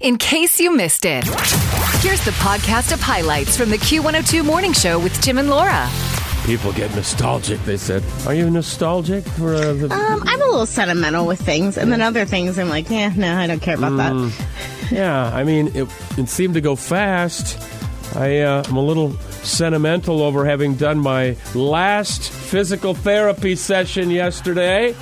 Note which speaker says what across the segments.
Speaker 1: In case you missed it, here's the podcast of highlights from the Q102 Morning Show with Tim and Laura.
Speaker 2: People get nostalgic. They said, "Are you nostalgic for uh, the?"
Speaker 3: Um, I'm a little sentimental with things, and then other things I'm like, yeah, no, I don't care about
Speaker 2: Mm.
Speaker 3: that.
Speaker 2: yeah, I mean, it, it seemed to go fast. I uh, I'm a little sentimental over having done my last physical therapy session yesterday.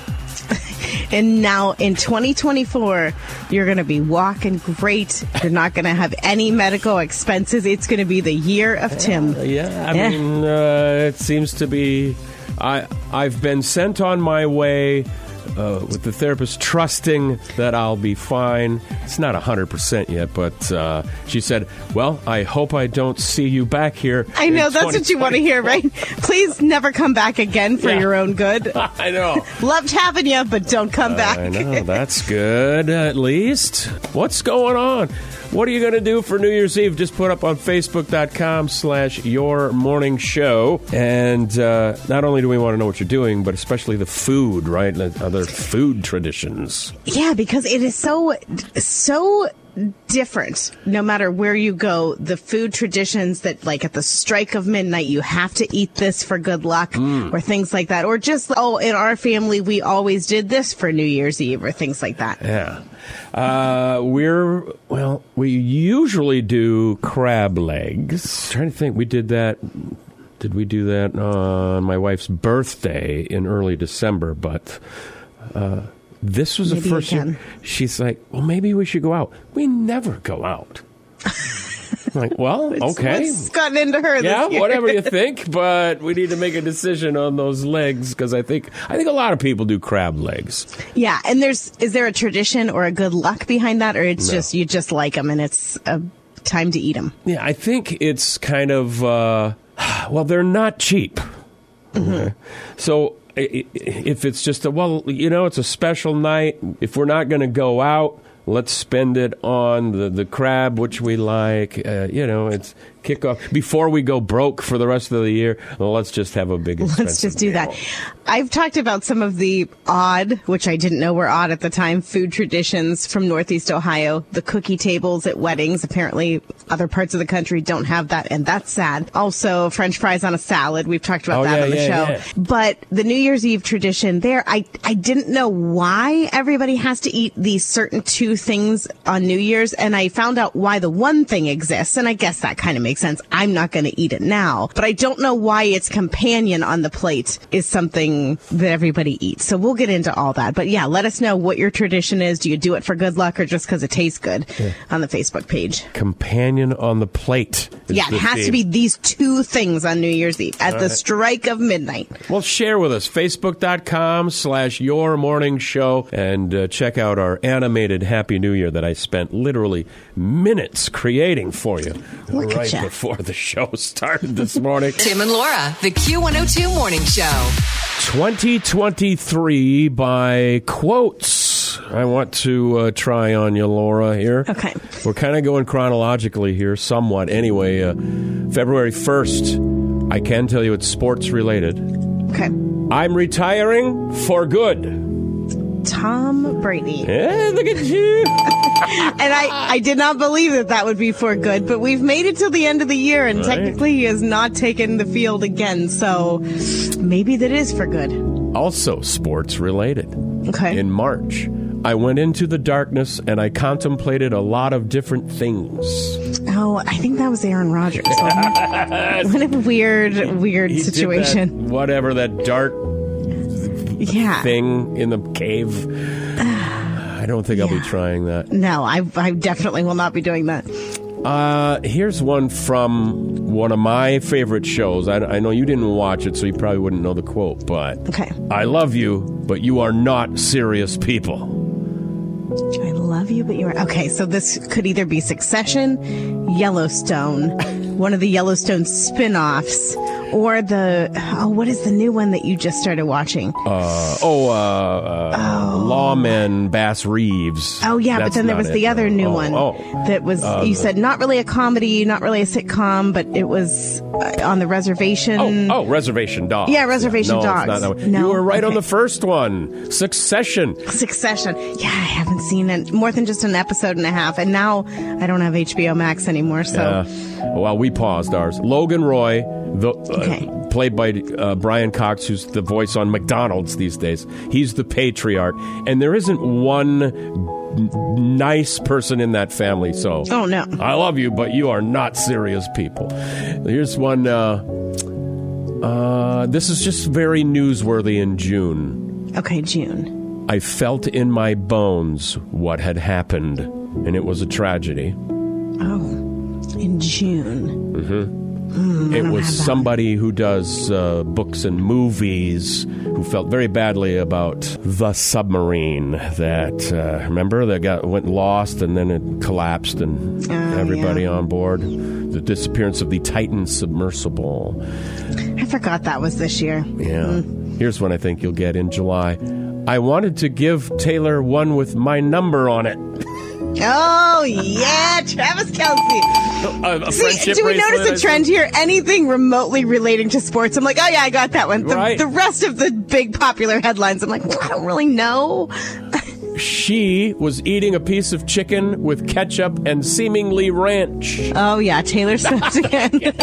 Speaker 3: And now in 2024, you're going to be walking great. You're not going to have any medical expenses. It's going to be the year of Tim.
Speaker 2: Yeah, I
Speaker 3: Yeah.
Speaker 2: mean, uh, it seems to be. I I've been sent on my way. Uh, with the therapist trusting that I'll be fine. It's not 100% yet, but uh, she said, Well, I hope I don't see you back here.
Speaker 3: I know that's what you want to hear, right? Please never come back again for
Speaker 2: Yeah.
Speaker 3: your own good.
Speaker 2: I know.
Speaker 3: Loved having you, but don't come back.
Speaker 2: I know. That's good, at least. What's going on? What are you going to do for New Year's Eve? Just put up on Facebook.com slash Your Morning Show. And uh, not only do we want to know what you're doing, but especially the food, right? The Other food traditions.
Speaker 3: Yeah, because it is so so different no matter where you go the food traditions that like at the strike of midnight you have to eat this for good luck or things like that or just oh in our family we always did this for new year's eve or things like that
Speaker 2: Yeah. Uh, we're, well, we usually do crab legs. trying to think, we did that. Did we do that on my wife's birthday in early December? But uh, this was
Speaker 3: Maybe
Speaker 2: the first year. She's like, well, maybe we should go out. We never go out. Like, well, okay.
Speaker 3: what's gotten into her
Speaker 2: Yeah, whatever you think, but we need to make a decision on those legs because I think I think a lot of people do crab legs.
Speaker 3: yeah and there's is there a tradition or a good luck behind that or it's
Speaker 2: No.
Speaker 3: just you just like them and it's a time to eat them
Speaker 2: Yeah, I think it's kind of uh, well, they're not cheap. Okay. So if it's just a well, you know, it's a special night. If we're not going to go out, let's spend it on the the crab, which we like. Uh, you know, it's kickoff before we go broke for the rest of the year. Let's just have a big.
Speaker 3: Let's just do that. I've talked about some of the odd, which I didn't know were odd at the time, food traditions from Northeast Ohio. The cookie tables at weddings. Apparently, other parts of the country don't have that, and that's sad. Also, French fries on a salad. We've talked about
Speaker 2: Oh,
Speaker 3: that
Speaker 2: yeah,
Speaker 3: on the
Speaker 2: yeah,
Speaker 3: show.
Speaker 2: yeah.
Speaker 3: But the New Year's Eve tradition there, I, I didn't know why everybody has to eat these certain two things on New Year's, and I found out why the one thing exists, and I guess that kind of makes sense. I'm not going to eat it now, but I don't know why its companion on the plate is something that everybody eats. So we'll get into all that. But yeah, let us know what your tradition is. Do you do it for good luck or just because it tastes good on the Facebook page?
Speaker 2: Companion on the plate. is
Speaker 3: Yeah, it
Speaker 2: the
Speaker 3: has to be these two things on New Year's Eve at the strike of midnight.
Speaker 2: Well, share with us. Facebook.com slash Your Morning Show and uh, check out our animated Happy New Year that I spent literally minutes creating for you
Speaker 3: Look
Speaker 2: right
Speaker 3: ya.
Speaker 2: before the show started this morning.
Speaker 1: Tim and Laura, the Q102 Morning Show.
Speaker 2: 2023 by quotes. I want to uh, try on you, Laura, here.
Speaker 3: Okay.
Speaker 2: We're kind of going chronologically here, somewhat. Anyway, uh, February 1st, I can tell you it's sports related.
Speaker 3: Okay.
Speaker 2: I'm retiring for good.
Speaker 3: Tom Brady.
Speaker 2: Eh, look at you.
Speaker 3: And I, I did not believe that that would be for good, but we've made it till the end of the year, and
Speaker 2: Right.
Speaker 3: technically he has not taken the field again, so maybe that is for good.
Speaker 2: Also, sports related.
Speaker 3: Okay.
Speaker 2: In March, I went into the darkness and I contemplated a lot of different things.
Speaker 3: oh, I think that was Aaron Rodgers. what a weird, weird
Speaker 2: He
Speaker 3: situation.
Speaker 2: that- whatever that dark
Speaker 3: Yeah.
Speaker 2: thing in the cave. I don't think I'll be trying that.
Speaker 3: No, I, I definitely will not be doing that.
Speaker 2: Uh, here's one from one of my favorite shows. I, I know you didn't watch it, so you probably wouldn't know the quote, but
Speaker 3: Okay.
Speaker 2: I love you, but you are not serious people.
Speaker 3: Love you, but you are. Okay, so this could either be Succession, Yellowstone, one of the Yellowstone spin offs, or the oh, what is the new one that you just started watching?
Speaker 2: Uh, oh, uh, uh, Lawman Bass Reeves.
Speaker 3: Oh yeah,
Speaker 2: That's
Speaker 3: but then there was
Speaker 2: it,
Speaker 3: the other new
Speaker 2: Oh,
Speaker 3: one
Speaker 2: Oh,
Speaker 3: that was you said not really a comedy, not really a sitcom, but it was uh, on the reservation.
Speaker 2: Oh, oh, Reservation Dogs.
Speaker 3: Yeah, Reservation
Speaker 2: no, it's
Speaker 3: Dogs.
Speaker 2: not that one.
Speaker 3: No,
Speaker 2: you were right on the first one. Succession.
Speaker 3: Succession. Yeah, I haven't seen it more than just an episode and a half, and now I don't have HBO Max anymore. So
Speaker 2: Uh, well, we paused ours. Logan Roy, the, uh,
Speaker 3: Okay.
Speaker 2: played by uh, Brian Cox, who's the voice on McDonald's these days. He's the patriarch, and there isn't one nice person in that family. So,
Speaker 3: Oh, no.
Speaker 2: I love you, but you are not serious people. Here's one. Uh, uh, this is just very newsworthy in June.
Speaker 3: okay, June.
Speaker 2: I felt in my bones what had happened, and it was a tragedy.
Speaker 3: Oh, in June.
Speaker 2: It was somebody who does uh, books and movies who felt very badly about the submarine that uh, remember that got went lost and then it collapsed and
Speaker 3: Oh,
Speaker 2: everybody
Speaker 3: yeah.
Speaker 2: on board. The disappearance of the Titan submersible.
Speaker 3: I forgot that was this year.
Speaker 2: Yeah. Here's one I think you'll get in July. I wanted to give Taylor one with my number on it.
Speaker 3: Oh yeah, Travis Kelce.
Speaker 2: A, a
Speaker 3: See, do we notice a trend here? Anything remotely relating to sports, I'm like, oh yeah, I got that one. The,
Speaker 2: Right.
Speaker 3: the rest of the big popular headlines, I'm like, well, I don't really know.
Speaker 2: She was eating a piece of chicken with ketchup and seemingly ranch.
Speaker 3: Oh yeah, Taylor Swift again.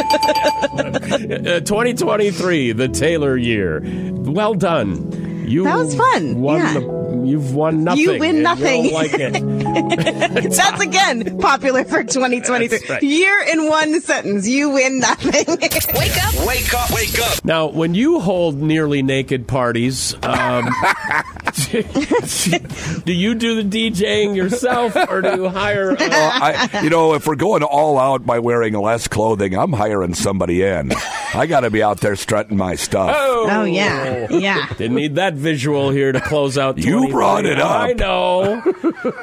Speaker 2: Uh, 2023, the Taylor year. Well done. You
Speaker 3: That was fun,
Speaker 2: Won
Speaker 3: yeah.
Speaker 2: the, you've won nothing.
Speaker 3: You win nothing.
Speaker 2: Like it.
Speaker 3: That's again popular for 2023.
Speaker 2: Right.
Speaker 3: Year in one sentence, you win nothing.
Speaker 1: Wake up
Speaker 4: Wake up, wake up.
Speaker 2: now, when you hold nearly naked parties, um, do you do the DJing yourself, or do you hire? Uh,
Speaker 5: I, you know, if we're going all out by wearing less clothing, I'm hiring somebody in. I got to be out there strutting my stuff.
Speaker 3: oh yeah, yeah.
Speaker 2: Didn't need that visual here to close out.
Speaker 5: The
Speaker 2: You
Speaker 5: brought it up.
Speaker 2: I know.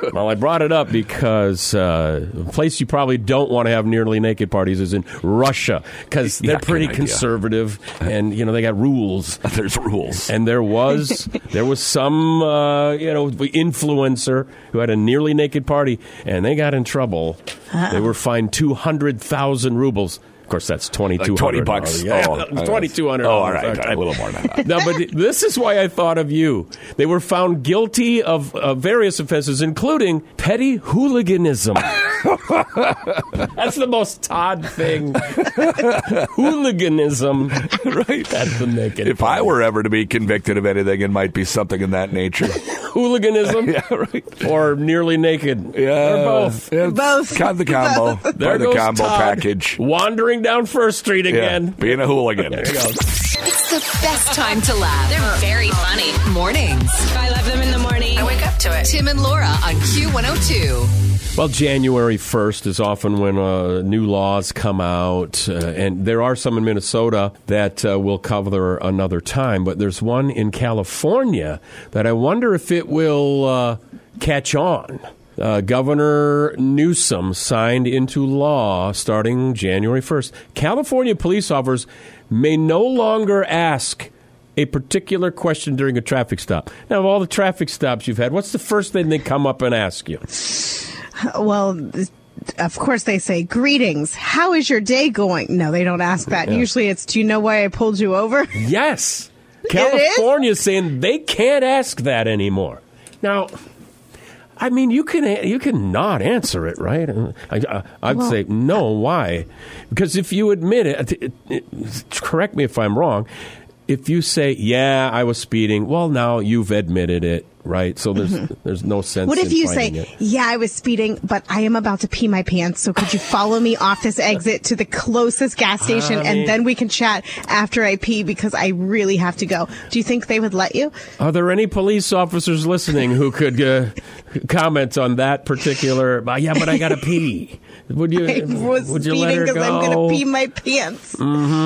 Speaker 2: well, I brought it up because uh, a place you probably don't want to have nearly naked parties is in Russia because they're
Speaker 5: Yeah, good
Speaker 2: pretty
Speaker 5: idea.
Speaker 2: conservative and you know they got rules.
Speaker 5: There's rules.
Speaker 2: And there was there was some uh, you know influencer who had a nearly naked party and they got in trouble. They were fined two hundred thousand rubles. Of course, that's twenty two
Speaker 5: Like 20 bucks.
Speaker 2: Yeah,
Speaker 5: Oh,
Speaker 2: twenty two hundred.
Speaker 5: Oh, all right. A little more than that.
Speaker 2: No, but this is why I thought of you. They were found guilty of uh, various offenses, including petty hooliganism. That's the most Todd thing. hooliganism.
Speaker 5: right.
Speaker 2: That's the naked.
Speaker 5: If I were ever to be convicted of anything, it might be something in that nature.
Speaker 2: hooliganism
Speaker 5: yeah, right.
Speaker 2: or nearly naked.
Speaker 5: Yeah,
Speaker 2: Or both.
Speaker 5: Yeah,
Speaker 3: Both.
Speaker 5: Kind of the combo.
Speaker 2: There
Speaker 5: Part of the
Speaker 2: goes
Speaker 5: combo
Speaker 2: Todd,
Speaker 5: package.
Speaker 2: Wandering down First Street
Speaker 5: Yeah,
Speaker 2: again.
Speaker 5: being a hooligan.
Speaker 2: There you go.
Speaker 1: It's the best time to laugh.
Speaker 6: They're very funny.
Speaker 1: Mornings.
Speaker 6: I love them in the morning.
Speaker 1: I wake up to it. Tim and Laura on Q102.
Speaker 2: Well, January 1st is often when uh, new laws come out, uh, and there are some in Minnesota that uh, we'll cover another time, but there's one in California that I wonder if it will uh, catch on. Uh, Governor Newsom signed into law starting January 1st. California police officers may no longer ask a particular question during a traffic stop. Now, of all the traffic stops you've had, what's the first thing they come up and ask you?
Speaker 3: Well, of course they say greetings. How is your day going? No, they don't ask that. Usually it's do you know why I pulled you over?
Speaker 2: Yes.
Speaker 3: is?
Speaker 2: California's saying they can't ask that anymore. Now, I mean, you can you can not answer it, right? I, I, I'd
Speaker 3: Well,
Speaker 2: say no. Why? Because if you admit it, it, it, correct me if I'm wrong. If you say, "Yeah, I was speeding," well, now you've admitted it, right? So there's there's no sense.
Speaker 3: Mm-hmm. What if you say,
Speaker 2: it.
Speaker 3: "Yeah, I was speeding, but I am about to pee my pants, so could you follow me off this exit to the closest gas station
Speaker 2: I mean-
Speaker 3: and then we can chat after I pee because I really have to go." Do you think they would let you?
Speaker 2: Are there any police officers listening who could uh, comment on that particular? "Uh, yeah, but I got to pee. Would you?
Speaker 3: I was
Speaker 2: would you let
Speaker 3: speeding
Speaker 2: her
Speaker 3: because I'm going to pee my pants.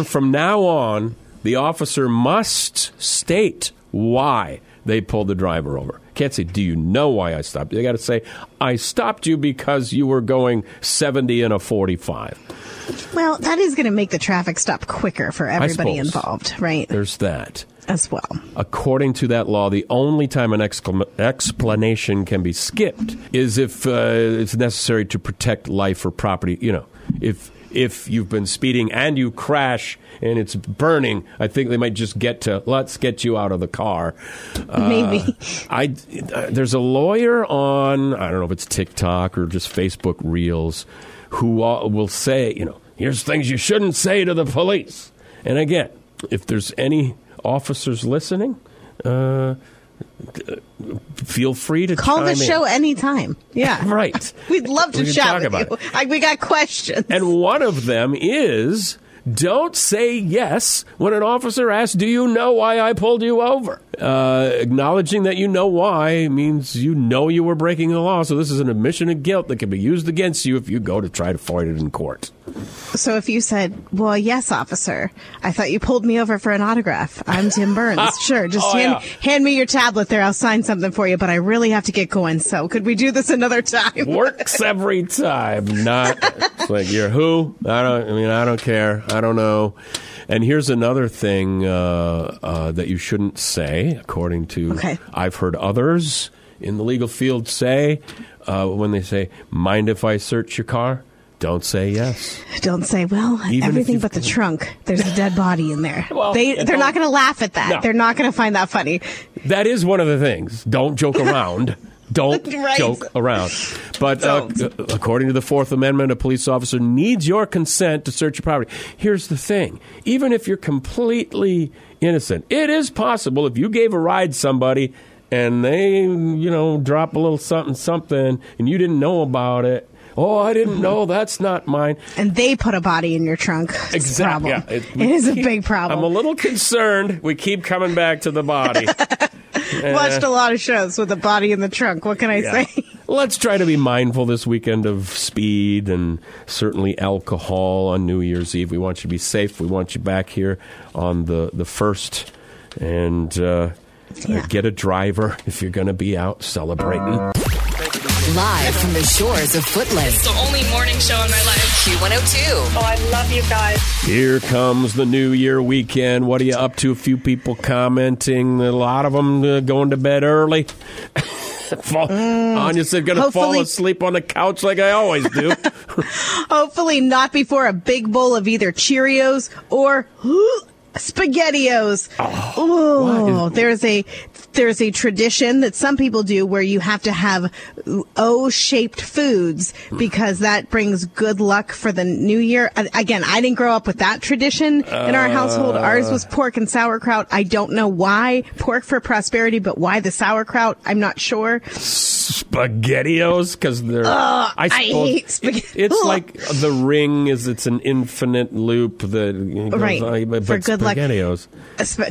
Speaker 2: From now on, the officer must state why they pulled the driver over. Can't say, "Do you know why I stopped?" you?" They got to say, "I stopped you because you were going 70 in a 45."
Speaker 3: Well, that is going to make the traffic stop quicker for everybody involved, right?
Speaker 2: There's that.
Speaker 3: As well.
Speaker 2: According to that law, the only time an exclam- explanation can be skipped is if uh, it's necessary to protect life or property. You know, if if you've been speeding and you crash and it's burning, I think they might just get to let's get you out of the car. Uh,
Speaker 3: Maybe.
Speaker 2: I uh, there's a lawyer on I don't know if it's TikTok or just Facebook Reels who will say, you know, here's things you shouldn't say to the police. And again, if there's any officers listening, uh, feel free to
Speaker 3: Call the
Speaker 2: chime in.
Speaker 3: show anytime. Yeah.
Speaker 2: Right.
Speaker 3: We'd love to chat
Speaker 2: about
Speaker 3: you. I, we got questions.
Speaker 2: And one of them is don't say yes when an officer asks, Do you know why I pulled you over? Uh, acknowledging that you know why means you know you were breaking the law. So this is an admission of guilt that can be used against you if you go to try to fight it in court.
Speaker 3: So if you said, "Well, yes, officer, I thought you pulled me over for an autograph. I'm Tim Burns. Sure, just
Speaker 2: Oh,
Speaker 3: hand,
Speaker 2: yeah.
Speaker 3: hand me your tablet there. I'll sign something for you. But I really have to get going. So could we do this another time?"
Speaker 2: Works every time. Not it's like you're who? I don't. I mean, I don't care. I don't know. And here's another thing uh, uh, that you shouldn't say, according to
Speaker 3: Okay.
Speaker 2: I've heard others in the legal field say uh, when they say, "Mind if I search your car?" Don't say yes.
Speaker 3: Don't say, "Well,
Speaker 2: Even
Speaker 3: everything but the trunk. There's a dead body in there."
Speaker 2: Well,
Speaker 3: they they're not going to laugh at that.
Speaker 2: No.
Speaker 3: They're not going to find that funny.
Speaker 2: That is one of the things. Don't joke around. Don't
Speaker 3: Right.
Speaker 2: joke around. But uh, according to the Fourth Amendment, a police officer needs your consent to search your property. Here's the thing even if you're completely innocent, it is possible if you gave a ride to somebody and they, you know, drop a little something, something, and you didn't know about it. Oh, I didn't know. That's not mine.
Speaker 3: And they put a body in your trunk. It's
Speaker 2: Exactly. Yeah,
Speaker 3: it is a big problem.
Speaker 2: I'm a little concerned. We keep coming back to the body.
Speaker 3: Watched a lot of shows with a body in the trunk. What can I
Speaker 2: Yeah.
Speaker 3: say?
Speaker 2: Let's try to be mindful this weekend of speed and certainly alcohol on New Year's Eve. We want you to be safe. We want you back here on the, the first. And uh,
Speaker 3: Yeah.
Speaker 2: get a driver if you're going to be out celebrating.
Speaker 1: Live from the shores of Footland.
Speaker 6: The only morning show in my life.
Speaker 1: Q102.
Speaker 4: Oh, I love you guys.
Speaker 2: Here comes the New Year weekend. What are you up to? A few people commenting. A lot of them uh, going to bed early. fall, Anya said, going to fall asleep on the couch like I always do.
Speaker 3: Hopefully not before a big bowl of either Cheerios or SpaghettiOs. Oh,
Speaker 2: what is-
Speaker 3: there's a there's a tradition that some people do where you have to have O-shaped foods because that brings good luck for the new year. Again, I didn't grow up with that tradition in our household. Ours was uh. pork and sauerkraut. I don't know why pork for prosperity, but why the sauerkraut? I'm not sure.
Speaker 2: spaghettios because they're. I,
Speaker 3: I hate spaghetti-
Speaker 2: it- it's like the ring is it's an infinite loop that goes
Speaker 3: Right.
Speaker 2: on, but,
Speaker 3: For good luck.
Speaker 2: spaghettios.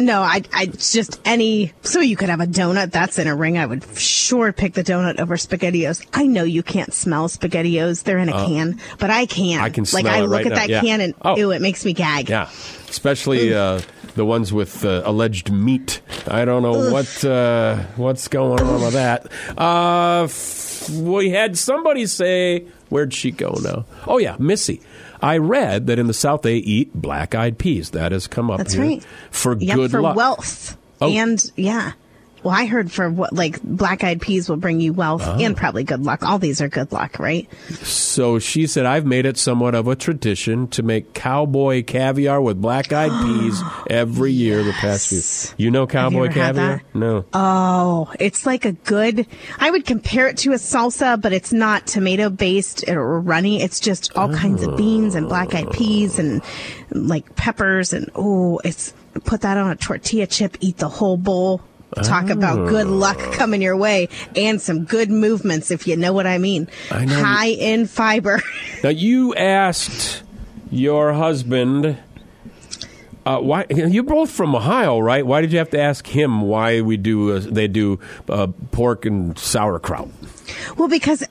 Speaker 3: No, I, I just any. So you could have a donut that's in a ring. I would sure pick the donut over Spaghettios. I know you can't smell Spaghettios; they're in a can, but I can.
Speaker 2: Uh, I can
Speaker 3: like I look
Speaker 2: right
Speaker 3: at
Speaker 2: now,
Speaker 3: that
Speaker 2: yeah.
Speaker 3: can and
Speaker 2: Oh.
Speaker 3: ew, it makes me gag.
Speaker 2: Yeah, especially uh, the ones with uh, alleged meat. I don't know what uh, what's going on with that. Uh, f- we had somebody say, "Where'd she go now?" Oh yeah, Missy. I read that in the South they eat black-eyed peas. That has come up
Speaker 3: That's
Speaker 2: here
Speaker 3: right.
Speaker 2: for
Speaker 3: Yep,
Speaker 2: good
Speaker 3: for
Speaker 2: luck.
Speaker 3: wealth
Speaker 2: Oh.
Speaker 3: and yeah. Well, I heard for what like black eyed peas will bring you wealth
Speaker 2: Oh.
Speaker 3: and probably good luck. All these are good luck, right?
Speaker 2: So she said, I've made it somewhat of a tradition to make cowboy caviar with black eyed peas every year the past
Speaker 3: Yes.
Speaker 2: few. You know cowboy
Speaker 3: had
Speaker 2: caviar? No.
Speaker 3: Oh, it's like a good. I would compare it to a salsa, but it's not tomato based or runny. It's just all kinds of beans and black eyed peas and like peppers and oh, it's put that on a tortilla chip. Eat the whole bowl. Talk about good luck coming your way and some good movements, if you know what I mean.
Speaker 2: I know.
Speaker 3: High in fiber.
Speaker 2: Now, you asked your husband. Uh, why you're both from Ohio, right? Why did you have to ask him why we do uh, they do uh, pork and sauerkraut?
Speaker 3: Well, because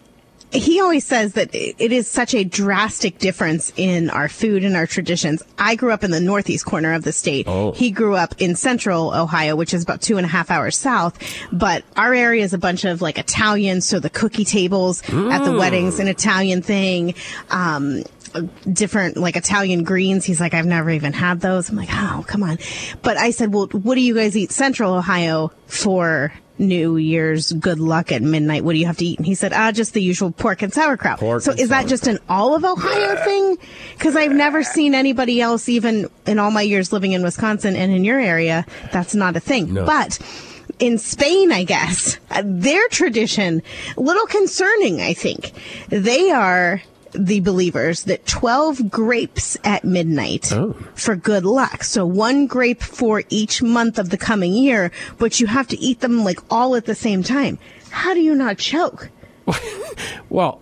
Speaker 3: he always says that it is such a drastic difference in our food and our traditions. I grew up in the northeast corner of the state.
Speaker 2: Oh.
Speaker 3: He grew up in central Ohio, which is about two and a half hours south. But our area is a bunch of like Italian, so the cookie tables at the weddings, an Italian thing. Um, different like Italian greens. He's like, I've never even had those. I'm like, oh, come on. But I said, well, what do you guys eat central Ohio for New Year's good luck at midnight? What do you have to eat? And he said, ah, just the usual pork and sauerkraut.
Speaker 2: Pork
Speaker 3: so
Speaker 2: and
Speaker 3: is that just an all of Ohio thing? Cause I've never seen anybody else, even in all my years living in Wisconsin and in your area, that's not a thing.
Speaker 2: No.
Speaker 3: But in Spain, I guess, their tradition, a little concerning, I think. They are the believers that 12 grapes at midnight
Speaker 2: Oh.
Speaker 3: for good luck. So one grape for each month of the coming year, but you have to eat them like all at the same time. How do you not choke?
Speaker 2: Well,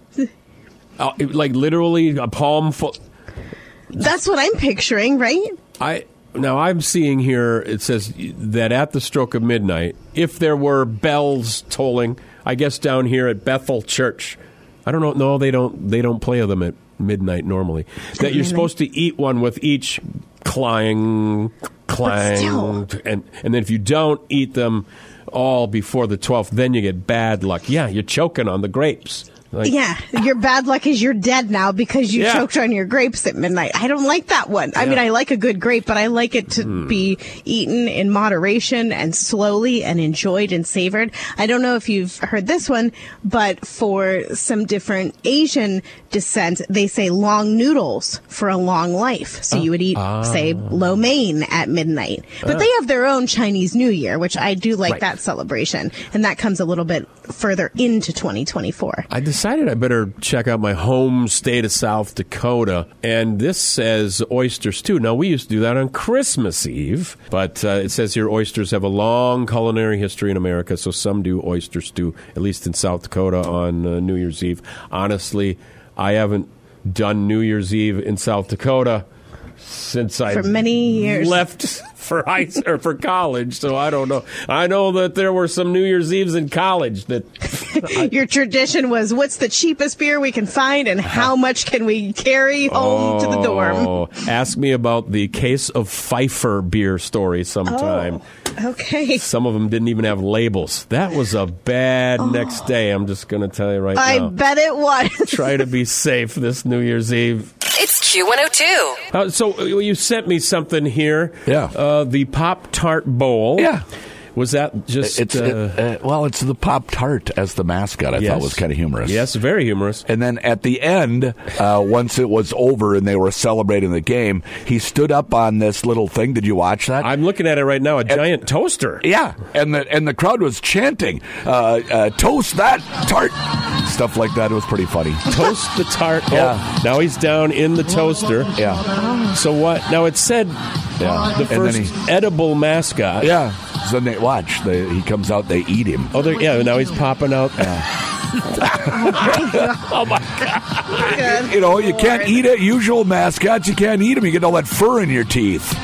Speaker 2: uh, like literally a palm full.
Speaker 3: That's what I'm picturing, right?
Speaker 2: I now I'm seeing here. It says that at the stroke of midnight, if there were bells tolling, I guess down here at Bethel Church, I don't know. No, they don't. They don't play them at midnight normally. That you're supposed to eat one with each clang, clang, and and then if you don't eat them all before the twelfth, then you get bad luck. Yeah, you're choking on the grapes. Like,
Speaker 3: Yeah, your bad luck is you're dead now because you
Speaker 2: Yeah.
Speaker 3: choked on your grapes at midnight. I don't like that one. I mean, I like a good grape, but I like it to
Speaker 2: Hmm.
Speaker 3: be eaten in moderation and slowly and enjoyed and savored. I don't know if you've heard this one, but for some different Asian descent, they say long noodles for a long life. So you would eat,
Speaker 2: Ah.
Speaker 3: say, lo mein at midnight. But they have their own Chinese New Year, which I do like
Speaker 2: Right.
Speaker 3: that celebration. And that comes a little bit further into 2024.
Speaker 2: I decided I better check out my home state of South Dakota, and this says oyster stew. Now we used to do that on Christmas Eve, but uh, it says here oysters have a long culinary history in America, so some do oyster stew, at least in South Dakota on uh, New Year's Eve. Honestly, I haven't done New Year's Eve in South Dakota since I
Speaker 3: For many years.
Speaker 2: left for high or for college, so I don't know. I know that there were some New Year's Eves in college that
Speaker 3: Your tradition was what's the cheapest beer we can find and how much can we carry home to the dorm?
Speaker 2: Oh, ask me about the case of Pfeiffer beer story sometime.
Speaker 3: Okay.
Speaker 2: Some of them didn't even have labels. That was a bad next day. I'm just going to tell you right
Speaker 3: I
Speaker 2: now.
Speaker 3: I bet it was.
Speaker 2: Try to be safe this New Year's Eve.
Speaker 1: It's Q102.
Speaker 2: Uh, so uh, you sent me something here.
Speaker 5: Yeah.
Speaker 2: Uh, the Pop Tart Bowl.
Speaker 5: Yeah.
Speaker 2: Was that just?
Speaker 5: It's
Speaker 2: uh,
Speaker 5: uh, well, it's the Pop Tart as the mascot. I
Speaker 2: yes.
Speaker 5: thought was kind of humorous.
Speaker 2: Yes, very humorous.
Speaker 5: And then at the end, uh, once it was over and they were celebrating the game, he stood up on this little thing. Did you watch that?
Speaker 2: I'm looking at it right now. A giant toaster.
Speaker 5: yeah, and the and the crowd was chanting, uh, uh, "Toast that tart!" Stuff like that. It was pretty funny.
Speaker 2: Toast the tart. Oh,
Speaker 5: Yeah.
Speaker 2: now he's down in the toaster.
Speaker 5: Yeah,
Speaker 2: So what? Now it said
Speaker 5: yeah.
Speaker 2: the first
Speaker 5: he,
Speaker 2: edible mascot.
Speaker 5: yeah. So then they watch. They, he comes out. They eat him.
Speaker 2: Oh, they're- yeah. Now he's popping out.
Speaker 3: oh my god!
Speaker 5: You know, you can't eat it. Usual mascots, you can't eat them. You get all that fur in your teeth.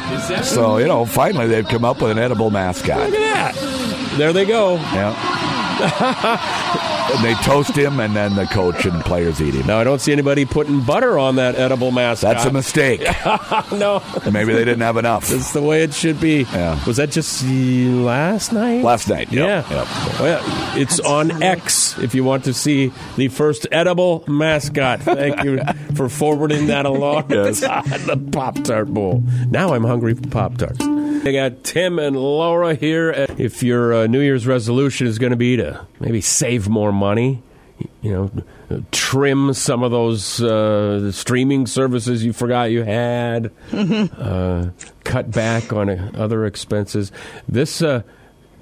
Speaker 5: So you know, finally they've come up with an edible mascot.
Speaker 2: Look at that. There they go.
Speaker 5: Yeah. and they toast him, and then the coach and players eat him.
Speaker 2: Now I don't see anybody putting butter on that edible mascot.
Speaker 5: That's a mistake.
Speaker 2: no.
Speaker 5: Maybe they didn't have enough.
Speaker 2: That's the way it should be.
Speaker 5: Yeah.
Speaker 2: Was that just last night?
Speaker 5: Last night. Yep.
Speaker 2: Yeah.
Speaker 5: Yep.
Speaker 2: Yeah. It's on X if you want to see the first edible mascot. Thank you for forwarding that along.
Speaker 5: Yes.
Speaker 2: the Pop Tart Bowl. Now I'm hungry for Pop Tarts. I got Tim and Laura here. If your uh, New Year's resolution is going to be to maybe save more money, you know, trim some of those uh, streaming services you forgot you had, uh, cut back on other expenses. This uh,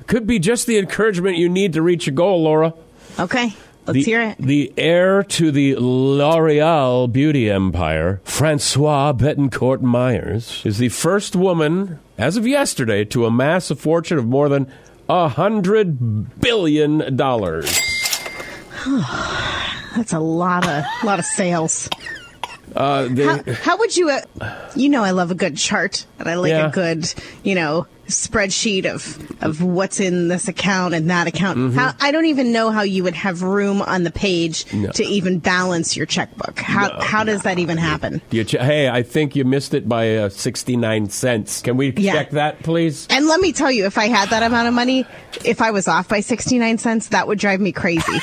Speaker 2: could be just the encouragement you need to reach your goal, Laura.
Speaker 3: Okay. Let's
Speaker 2: The,
Speaker 3: hear it.
Speaker 2: the heir to the L'Oreal beauty empire, Francois Bettencourt Meyers, is the first woman, as of yesterday, to amass a fortune of more than a hundred billion dollars.
Speaker 3: That's a lot of lot of sales.
Speaker 2: Uh, they-
Speaker 3: How, how would you? Uh, you know, I love a good chart, and I like
Speaker 2: Yeah.
Speaker 3: a good, you know, spreadsheet of of what's in this account and that account.
Speaker 2: Mm-hmm.
Speaker 3: How, I don't even know how you would have room on the page to even balance your checkbook. How how does that even happen?
Speaker 2: You ch- hey, I think you missed it by uh, 69 cents. Can we
Speaker 3: Yeah.
Speaker 2: check that, please?
Speaker 3: And let me tell you, if I had that amount of money, if I was off by 69 cents, that would drive me crazy.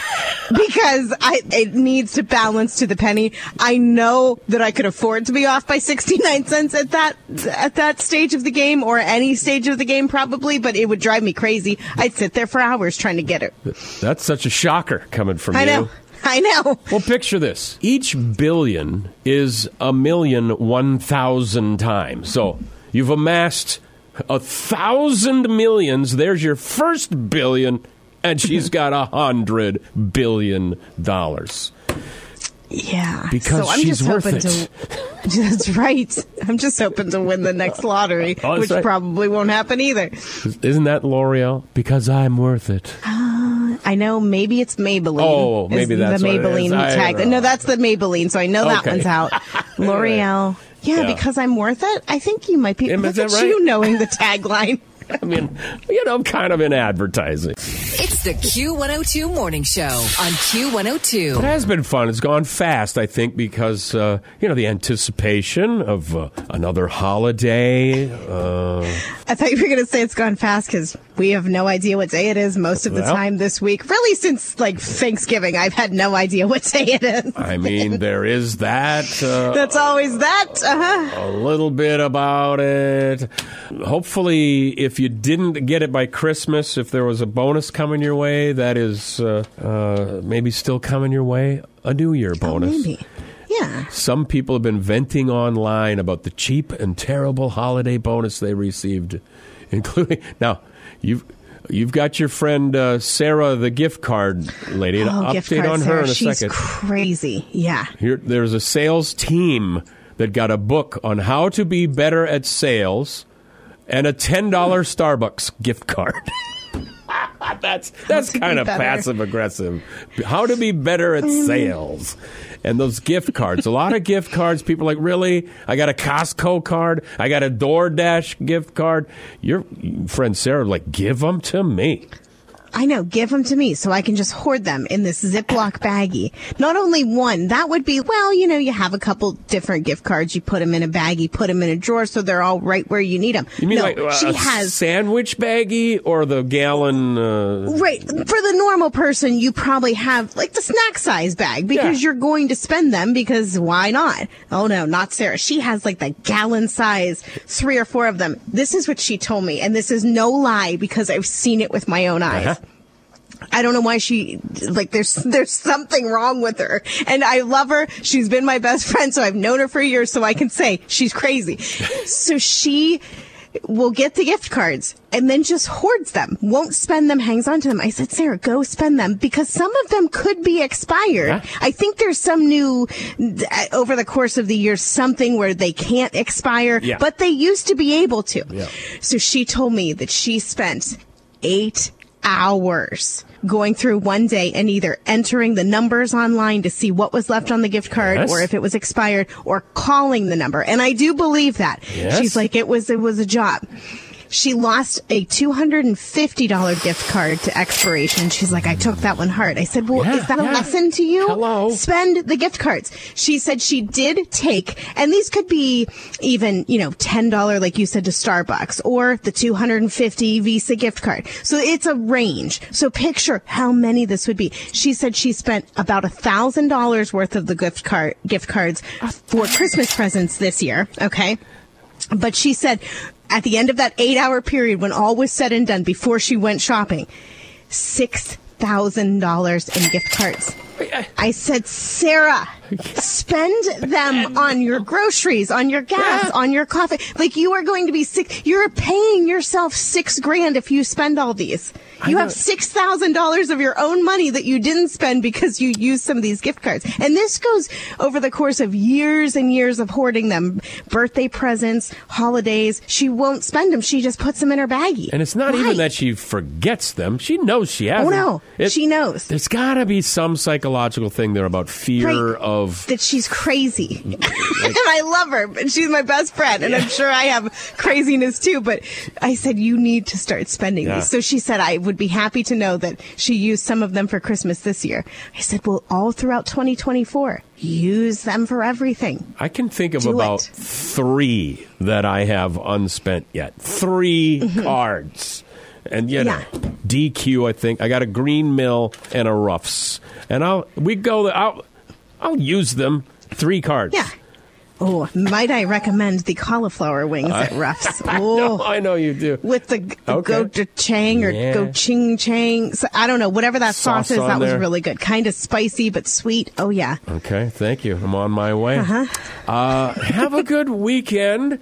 Speaker 3: because I, it needs to balance to the penny. I know that I could afford to be off by 69 cents at that, at that stage of the game or any stage of the game probably, but it would drive me crazy. I'd sit there for hours trying to get it.
Speaker 2: That's such a shocker coming from you.
Speaker 3: I
Speaker 2: you.
Speaker 3: know. I know.
Speaker 2: Well, picture this. Each billion is a million one thousand times. So you've amassed a thousand millions. There's your first billion, and she's got a hundred billion dollars.
Speaker 3: Yeah.
Speaker 2: Because
Speaker 3: so I'm
Speaker 2: she's
Speaker 3: just
Speaker 2: worth
Speaker 3: hoping
Speaker 2: it.
Speaker 3: to. That's right. I'm just hoping to win the next lottery,
Speaker 2: Oh,
Speaker 3: which
Speaker 2: right.
Speaker 3: probably won't happen either.
Speaker 2: Isn't that L'Oreal? Because I'm worth it.
Speaker 3: Uh, I know maybe it's Maybelline.
Speaker 2: Oh, maybe that's
Speaker 3: the Maybelline tag. No, that's the Maybelline. So I know that one's out. L'Oreal. Yeah,
Speaker 2: Yeah.
Speaker 3: because I'm worth it. I think you might be.
Speaker 2: Am-
Speaker 3: Look at you
Speaker 2: right?
Speaker 3: knowing the tagline.
Speaker 2: I mean, you know, I'm kind of in advertising.
Speaker 1: It's the Q102 Morning Show on
Speaker 2: It
Speaker 1: Q102.
Speaker 2: It has been fun. It's gone fast, I think, because uh, you know the anticipation of uh, another holiday. Uh,
Speaker 3: I thought you were going to say it's gone fast because we have no idea what day it is most of the
Speaker 2: Well.
Speaker 3: time this week. Really, since like Thanksgiving, I've had no idea what day it is.
Speaker 2: I mean, there is that. Uh,
Speaker 3: That's always that. Uh-huh.
Speaker 2: a little bit about it. Hopefully, if you didn't get it by Christmas, if there was a bonus coming your way, that is uh, uh, maybe still coming your way. A New Year bonus.
Speaker 3: Oh, Maybe. Yeah.
Speaker 2: Some people have been venting online about the cheap and terrible holiday bonus they received, including now you've you've got your friend uh, Sara, the gift card lady. An
Speaker 3: Oh, gift
Speaker 2: update on her in a
Speaker 3: She's
Speaker 2: second.
Speaker 3: crazy. Yeah.
Speaker 2: Here, there's a sales team that got a book on how to be better at sales and a ten dollar Starbucks gift card. that's that's kind of
Speaker 3: better.
Speaker 2: passive aggressive. How to be better at sales. And those gift cards, a lot of gift cards. People are like, really? I got a Costco card. I got a DoorDash gift card. Your friend Sara, like, give them to me.
Speaker 3: I know. Give them to me so I can just hoard them in this Ziploc baggie. Not only one, that would be, well, you know, you have a couple different gift cards. You put them in a baggie, put them in a drawer so they're all right where you need them.
Speaker 2: You mean
Speaker 3: no,
Speaker 2: like uh,
Speaker 3: she has.
Speaker 2: sandwich baggie or the gallon? Uh,
Speaker 3: Right. For the normal person, you probably have like the snack size bag because
Speaker 2: Yeah.
Speaker 3: you're going to spend them because why not? Oh no, not Sara. She has like the gallon size, three or four of them. This is what she told me. And this is no lie because I've seen it with my own eyes.
Speaker 2: Uh-huh.
Speaker 3: I don't know why she like there's there's something wrong with her. And I love her. She's been my best friend, so I've known her for years, so I can say she's crazy. so she will get the gift cards and then just hoards them, won't spend them, hangs on to them. I said, Sara, go spend them because some of them could be expired.
Speaker 2: Yeah.
Speaker 3: I think there's some new uh, over the course of the year something where they can't expire,
Speaker 2: Yeah.
Speaker 3: but they used to be able to.
Speaker 2: Yeah.
Speaker 3: So she told me that she spent eight hours going through one day and either entering the numbers online to see what was left on the gift card
Speaker 2: Yes.
Speaker 3: or if it was expired or calling the number. And I do believe that.
Speaker 2: Yes.
Speaker 3: She's like, it was, it was a job. She lost a $250 gift card to expiration. She's like, I took that one hard. I said, well,
Speaker 2: Yeah,
Speaker 3: is that a lesson to you?
Speaker 2: Hello.
Speaker 3: Spend the gift cards. She said she did take, and these could be even, you know, $10, like you said, to Starbucks or the 250 Visa gift card. So it's a range. So picture how many this would be. She said she spent about a thousand dollars worth of the gift card, gift cards for Christmas presents this year. Okay. But she said at the end of that eight hour period, when all was said and done, before she went shopping, $6,000 in gift cards. I said, Sara, spend them on your groceries, on your gas, on your coffee. Like you are going to be sick. you're paying yourself six grand if you spend all these. You have $6,000 of your own money that you didn't spend because you used some of these gift cards. And this goes over the course of years and years of hoarding them birthday presents, holidays. She won't spend them. She just puts them in her baggie.
Speaker 2: And it's not
Speaker 3: Why?
Speaker 2: even that she forgets them. She knows she has
Speaker 3: Oh no,
Speaker 2: It-
Speaker 3: she knows
Speaker 2: There's got to be some psychological thing there about fear
Speaker 3: Right.
Speaker 2: of.
Speaker 3: that she's crazy. and I love her, but she's my best friend, and I'm sure I have craziness too. But I said, you need to start spending
Speaker 2: Yeah.
Speaker 3: these. So she said, I would be happy to know that she used some of them for Christmas this year. I said, well, all throughout 2024, use them for everything.
Speaker 2: I can think of
Speaker 3: Do
Speaker 2: about
Speaker 3: it.
Speaker 2: three that I have unspent yet. 3 mm-hmm. cards. And you know.
Speaker 3: Yeah.
Speaker 2: DQ. I think I got a Green Mill and a Ruffs, and I'll we go. I'll I'll use them. Three cards.
Speaker 3: Yeah. Oh, might I recommend the cauliflower wings at Ruff's?
Speaker 2: I
Speaker 3: Oh.
Speaker 2: know, I know you do.
Speaker 3: with the g-
Speaker 2: Okay.
Speaker 3: go chang or
Speaker 2: Yeah.
Speaker 3: go ching chang. So, I don't know, whatever that sauce,
Speaker 2: Sauce
Speaker 3: is, that was really good. Kind of spicy but sweet. Oh yeah.
Speaker 2: Okay, thank you. I'm on my way.
Speaker 3: Uh-huh.
Speaker 2: Uh, have a good weekend.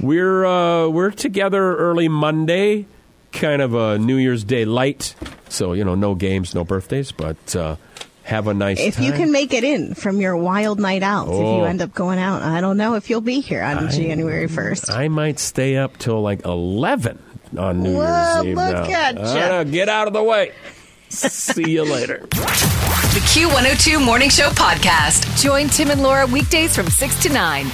Speaker 2: We're uh, we're together early Monday, kind of a New Year's Day light. So you know, no games, no birthdays, but uh, have a nice.
Speaker 3: If you can make it in from your wild night out, if
Speaker 2: Oh.
Speaker 3: you end up going out, I don't know if you'll be here on January first.
Speaker 2: I might stay up till like eleven on New
Speaker 3: Whoa,
Speaker 2: Year's Eve.
Speaker 3: look
Speaker 2: now.
Speaker 3: at ya.
Speaker 2: I get out of the way. See you later.
Speaker 1: The Q102 Morning Show podcast. Join Tim and Laura weekdays from 6 to 9.